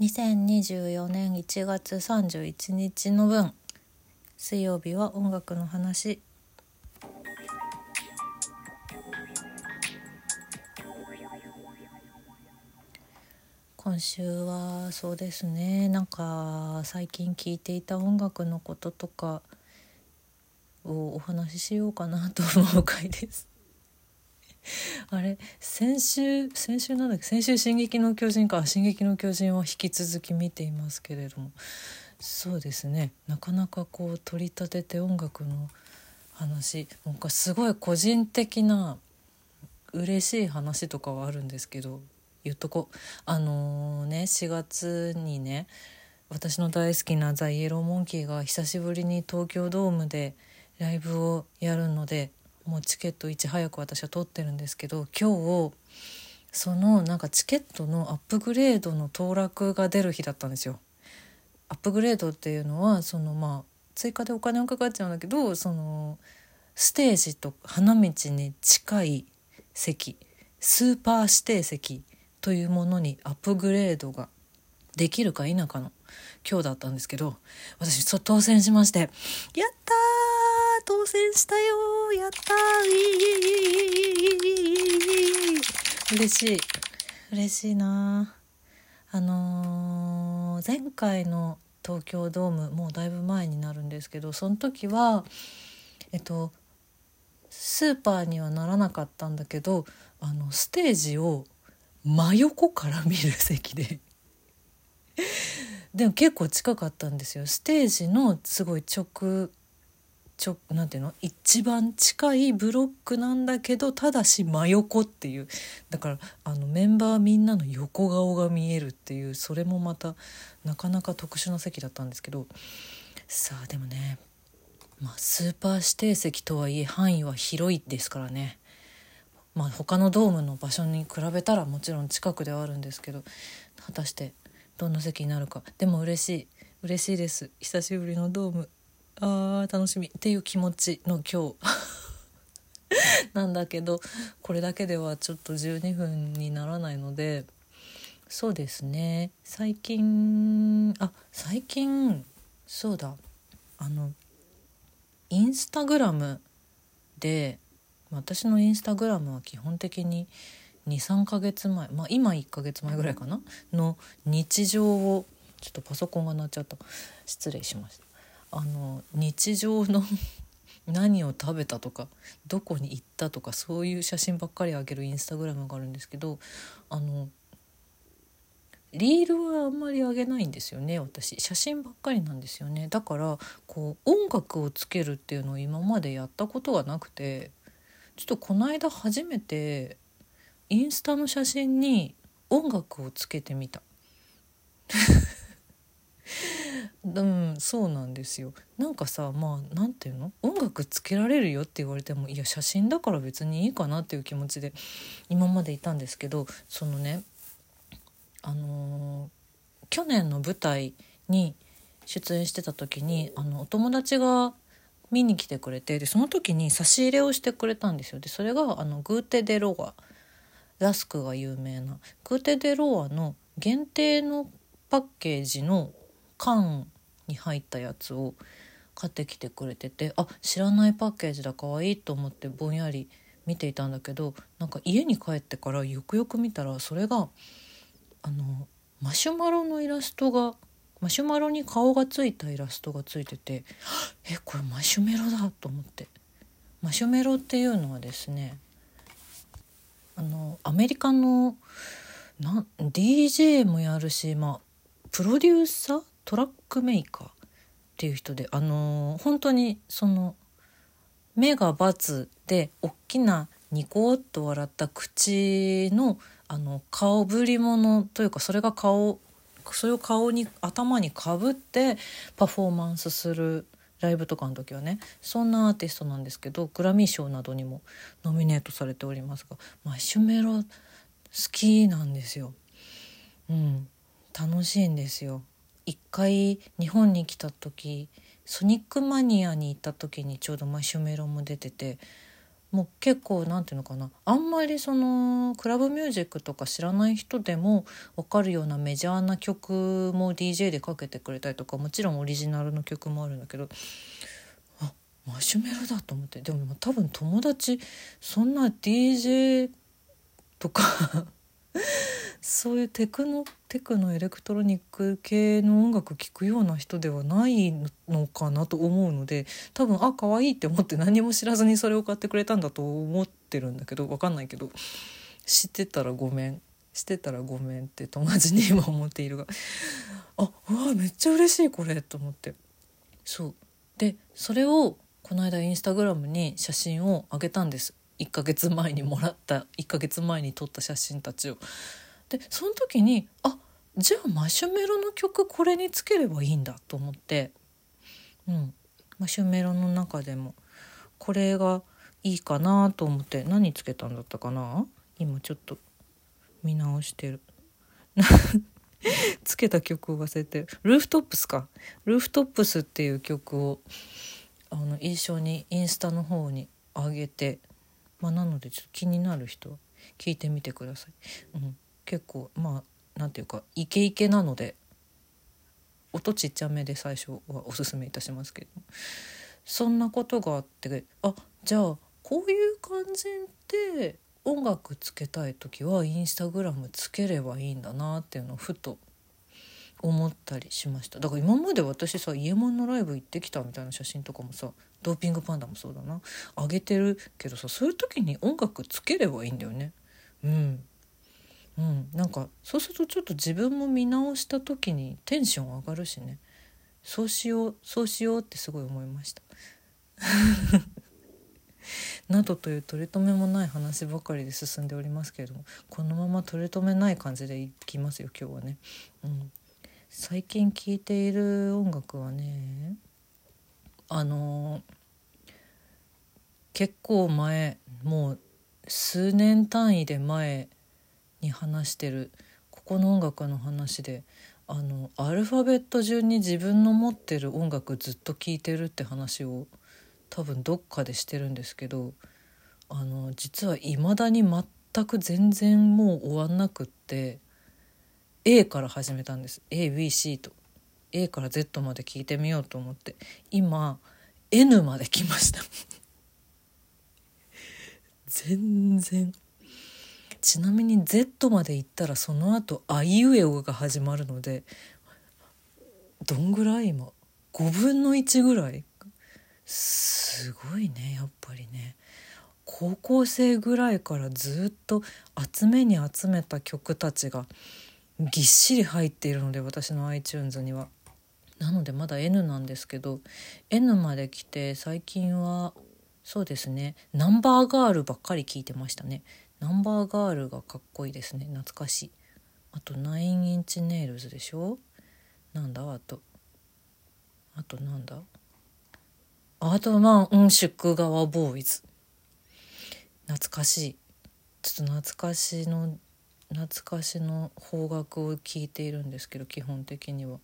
2024年1月31日の分。水曜日は音楽の話。今週はそうですね。なんか最近聴いていた音楽のこととかをお話ししようかなと思う回です。あれ先週先週なんだっけ？先週「進撃の巨人」か「進撃の巨人」を引き続き見ていますけれども。そうですね。なかなかこう取り立てて音楽の話。なんかすごい個人的な嬉しい話とかはあるんですけど。言っとこう。あのー、ね4月にね私の大好きなザ・イエローモンキーが久しぶりに東京ドームでライブをやるのでもうチケットいち早く私は取ってるんですけど今日そのなんかチケットのアップグレードの当落が出る日だったんですよ。アップグレードっていうのはそのまあ追加でお金がかかっちゃうんだけどそのステージと花道に近い席スーパー指定席というものにアップグレードができるか否かの今日だったんですけど私当選しましてやったー当選したよやったー。嬉しい。嬉しいなあのー、前回の東京ドームもうだいぶ前になるんですけどその時はえっとスーパーにはならなかったんだけどあのステージを真横から見る席で。でも結構近かったんですよ。ステージのすごい直ちょなんていうの？一番近いブロックなんだけどただし真横っていう。だからあのメンバーみんなの横顔が見えるっていうそれもまたなかなか特殊な席だったんですけど。さあでもねまあスーパー指定席とはいえ範囲は広いですからね。まあ他のドームの場所に比べたらもちろん近くではあるんですけど。果たしてどんな席になるか。でも嬉しい。嬉しいです。久しぶりのドーム。あー楽しみ。っていう気持ちの今日。なんだけどこれだけではちょっと12分にならないのでそうですね。最近あ最近そうだ。あのインスタグラムで私のインスタグラムは基本的に23ヶ月前まあ今1ヶ月前ぐらいかな？の日常をちょっとパソコンが鳴っちゃった。失礼しました。あの日常の 何を食べたとかどこに行ったとかそういう写真ばっかりあげるインスタグラムがあるんですけどあのリールはあんまり上げないんですよね私。写真ばっかりなんですよね。だからこう音楽をつけるっていうのを今までやったことがなくてちょっとこの間初めてインスタの写真に音楽をつけてみた。うんそうなんですよ。なんかさまあなんていうの？音楽つけられるよって言われてもいや写真だから別にいいかなっていう気持ちで今までいたんですけどそのねあのー、去年の舞台に出演してた時にあのお友達が見に来てくれてでその時に差し入れをしてくれたんですよ。でそれがあのグーテ・デ・ロワラスクが有名な。グーテ・デ・ロワの限定のパッケージの缶に入ったやつを買ってきてくれててあ知らないパッケージだかわいいと思ってぼんやり見ていたんだけどなんか家に帰ってからよくよく見たらそれがあのマシュマロのイラストがマシュマロに顔がついたイラストがついててえこれマシュメロだと思って。マシュメロっていうのはですねあのアメリカのな DJ もやるし、まあ、プロデューサートラックメーカーっていう人であのー、本当にその目がバツで大きなニコッと笑った口のあの顔ぶりものというかそれが顔それを顔に頭にかぶってパフォーマンスするライブとかの時はねそんなアーティストなんですけどグラミー賞などにもノミネートされておりますがマシュメロ好きなんですよ。うん、楽しいんですよ。一回日本に来た時ソニックマニアに行った時にちょうどマシュメロも出ててもう結構なんていうのかなあんまりそのクラブミュージックとか知らない人でも分かるようなメジャーな曲も DJ でかけてくれたりとかもちろんオリジナルの曲もあるんだけどあマシュメロだと思ってでも多分友達そんな DJ とかそういうテクノテクノエレクトロニック系の音楽聴くような人ではないのかなと思うので多分あ可愛いって思って何も知らずにそれを買ってくれたんだと思ってるんだけど分かんないけど知ってたらごめん。してたらごめんって友達に今思っているがあうわめっちゃ嬉しいこれと思って。そう。でそれをこの間インスタグラムに写真をあげたんです。1ヶ月前にもらった1ヶ月前に撮った写真たちを。でその時にあじゃあマシュメロの曲これにつければいいんだと思って、うん、マシュメロの中でもこれがいいかなと思って何つけたんだったかな？今ちょっと見直してる。つけた曲を忘れてる。ルーフトップスか。ルーフトップスっていう曲をあの一緒にインスタの方に上げてまあなのでちょっと気になる人聞いてみてください。うん結構まあなんていうかイケイケなので音ちっちゃめで最初はおすすめいたしますけどそんなことがあってあじゃあこういう感じで音楽つけたい時はインスタグラムつければいいんだなっていうのをふと思ったりしました。だから今まで私さ家門のライブ行ってきたみたいな写真とかもさドーピングパンダもそうだな。上げてるけどさそういう時に音楽つければいいんだよね。うん。うん、なんかそうするとちょっと自分も見直した時にテンション上がるしね。そうしようそうしようってすごい思いました。などという取り留めもない話ばかりで進んでおりますけれどもこのまま取り留めない感じでいきますよ今日はね。うん、最近聴いている音楽はねあの、結構前もう数年単位で前に話してるここの音楽の話であのアルファベット順に自分の持ってる音楽ずっと聴いてるって話を多分どっかでしてるんですけどあの実はいまだに全く全然もう終わんなくって A から始めたんです。ABC と。A から Z まで聞いてみようと思って。今 N まで来ました。全然。ちなみに Z まで行ったらその後あいうえおが始まるのでどんぐらい今？5分の1ぐらい？すごいねやっぱりね。高校生ぐらいからずっと集めに集めた曲たちがぎっしり入っているので私の iTunes には。なのでまだ N なんですけど N まで来て最近はそうですねナンバーガールばっかり聞いてましたね。ナンバーガールがかっこいいですね。懐かしい。あとナインチネイルズでしょ？なんだ？あと。あとなんだ？あとまあうん宿川ボーイズ。懐かしい。ちょっと懐かしの懐かしの方角を聞いているんですけど基本的には。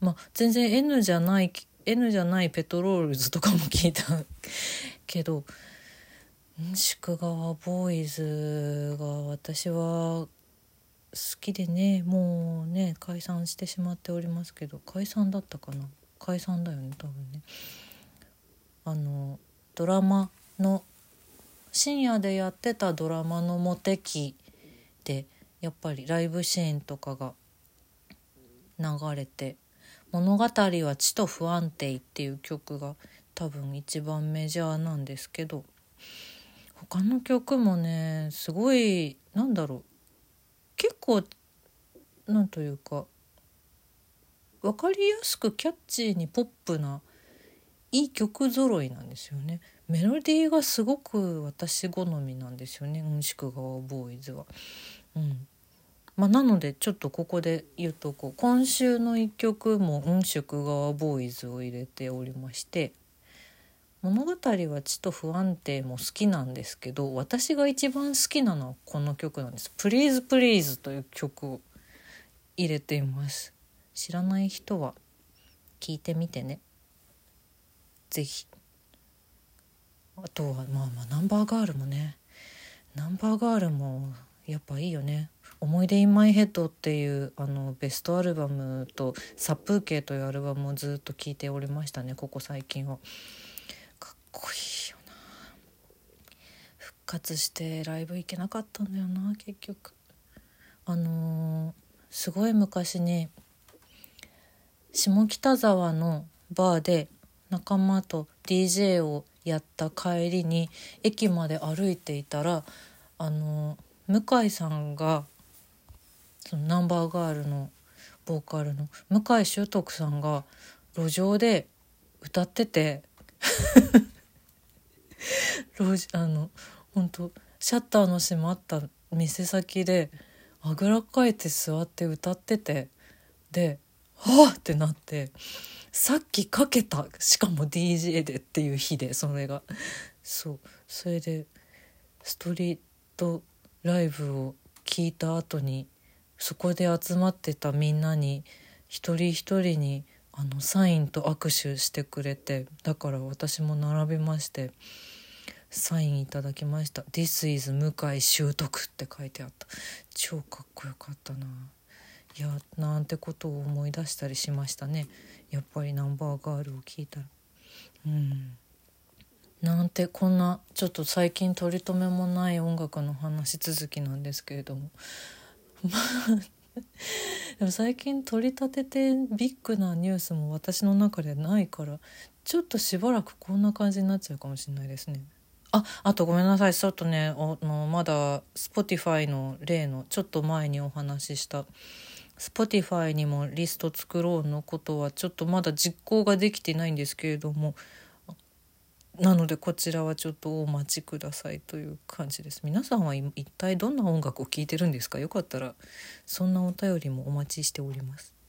まあ全然 N じゃない N じゃないペトロールズとかも聞いたけど宿川ボーイズが私は好きでねもうね解散してしまっておりますけど解散だったかな解散だよね多分ね。あのドラマの深夜でやってたドラマのモテ期でやっぱりライブシーンとかが流れて「物語は地と不安定」っていう曲が多分一番メジャーなんですけど他の曲もねすごいなんだろう結構なんというか分かりやすくキャッチーにポップないい曲揃いなんですよねメロディーがすごく私好みなんですよねうんしく川ボーイズは。うん。まあ、なのでちょっとここで言うとこう。今週の一曲も「うんしく川ボーイズ」を入れておりまして物語はちと不安定も好きなんですけど私が一番好きなのはこの曲なんです「プリーズプリーズという曲を入れています。知らない人は聞いてみてね。是非あとはまあまあナンバーガールもね。ナンバーガールもやっぱいいよね「思い出インマイヘッド」っていうあのベストアルバムと「殺風景」というアルバムをずっと聴いておりましたねここ最近は。かっこいいよな復活してライブ行けなかったんだよな結局。あのー、すごい昔に下北沢のバーで仲間と DJ をやった帰りに駅まで歩いていたらあの向井さんがそのナンバーガールのボーカルの向井秀徳さんが路上で歌ってて 路あの本当シャッターの閉まった店先であぐらかいて座って歌っててで「はあ!」ってなってさっきかけたしかも DJ でっていう日でそれがそうそれでストリートライブを聞いた後にそこで集まってたみんなに一人一人にあのサインと握手してくれてだから私も並びましてサインいただきました「This is 向井修徳」って書いてあった。超かっこよかったな。いやなんてことを思い出したりしましたね。やっぱりナンバーガールを聞いたら。うん。なんてこんなちょっと最近取り留めもない音楽の話続きなんですけれども。まあ でも最近取り立ててビッグなニュースも私の中でないからちょっとしばらくこんな感じになっちゃうかもしれないですね。ああとごめんなさい。ちょっとねあのまだ Spotify の例のちょっと前にお話しした。Spotify にもリスト作ろうのことはちょっとまだ実行ができてないんですけれどもなのでこちらはちょっとお待ちくださいという感じです。皆さんは一体どんな音楽を聴いてるんですか？よかったらそんなお便りもお待ちしております。